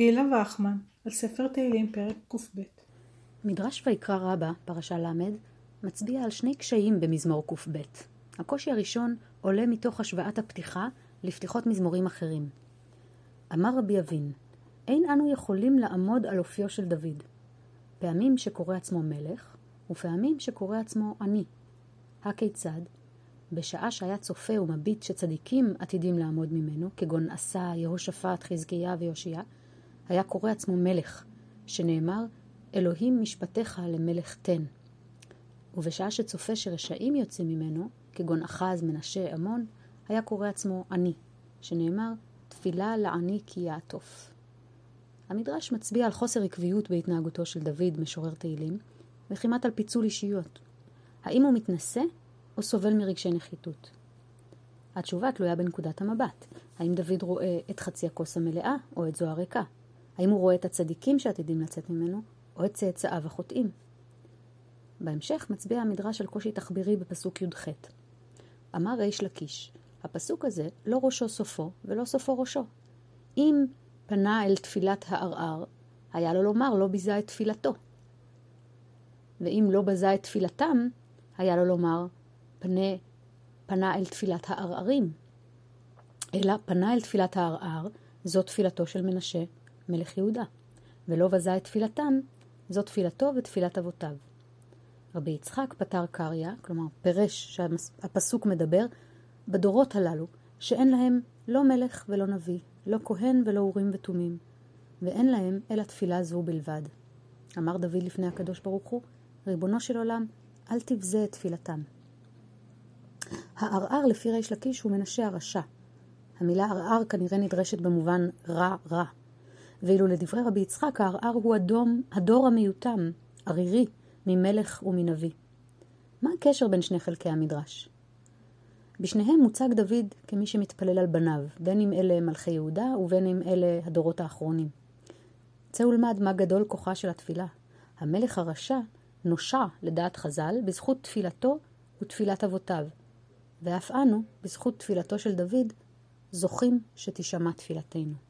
גילה וחמן, על ספר תהילים פרק קב. מדרש ויקרא רבה, פרשה ל', מצביע על שני קשיים במזמור קב. הקושי הראשון עולה מתוך השוואת הפתיחה לפתיחות מזמורים אחרים. אמר רבי אבין, אין אנו יכולים לעמוד על אופיו של דוד. פעמים שקורא עצמו מלך, ופעמים שקורא עצמו עני. הכיצד? בשעה שהיה צופה ומביט שצדיקים עתידים לעמוד ממנו, כגון עשה, יהושפט, חזקיה ויושיע, היה קורא עצמו מלך, שנאמר, אלוהים משפטיך למלך תן. ובשעה שצופה שרשעים יוצאים ממנו, כגון אחז, מנשה, עמון, היה קורא עצמו עני, שנאמר, תפילה לעני כי יעטוף. המדרש מצביע על חוסר עקביות בהתנהגותו של דוד, משורר תהילים, וכמעט על פיצול אישיות. האם הוא מתנשא או סובל מרגשי נחיתות? התשובה תלויה בנקודת המבט. האם דוד רואה את חצי הכוס המלאה או את זו הריקה? האם הוא רואה את הצדיקים שעתידים לצאת ממנו, או את צאצאיו החוטאים? בהמשך מצביע המדרש על קושי תחבירי בפסוק י"ח. אמר ריש לקיש, הפסוק הזה לא ראשו סופו ולא סופו ראשו. אם פנה אל תפילת הערער, היה לו לומר לא ביזה את תפילתו. ואם לא בזה את תפילתם, היה לו לומר פנה, פנה אל תפילת הערערים. אלא פנה אל תפילת הערער, זו תפילתו של מנשה, מלך יהודה. ולא בזה את תפילתם, זו תפילתו ותפילת אבותיו. רבי יצחק פתר קריא, כלומר פירש שהפסוק מדבר, בדורות הללו, שאין להם לא מלך ולא נביא, לא כהן ולא אורים ותומים, ואין להם אלא תפילה זו בלבד. אמר דוד לפני הקדוש ברוך הוא, ריבונו של עולם, אל תבזה את תפילתם. הערער לפי ריש לקיש הוא מנשה הרשע. המילה ערער כנראה נדרשת במובן רע רע. ואילו לדברי רבי יצחק הערער הוא אדום, הדור המיותם, ערירי, ממלך ומנביא. מה הקשר בין שני חלקי המדרש? בשניהם מוצג דוד כמי שמתפלל על בניו, בין אם אלה מלכי יהודה ובין אם אלה הדורות האחרונים. צא ולמד מה גדול כוחה של התפילה. המלך הרשע נושע, לדעת חז"ל, בזכות תפילתו ותפילת אבותיו, ואף אנו, בזכות תפילתו של דוד, זוכים שתישמע תפילתנו.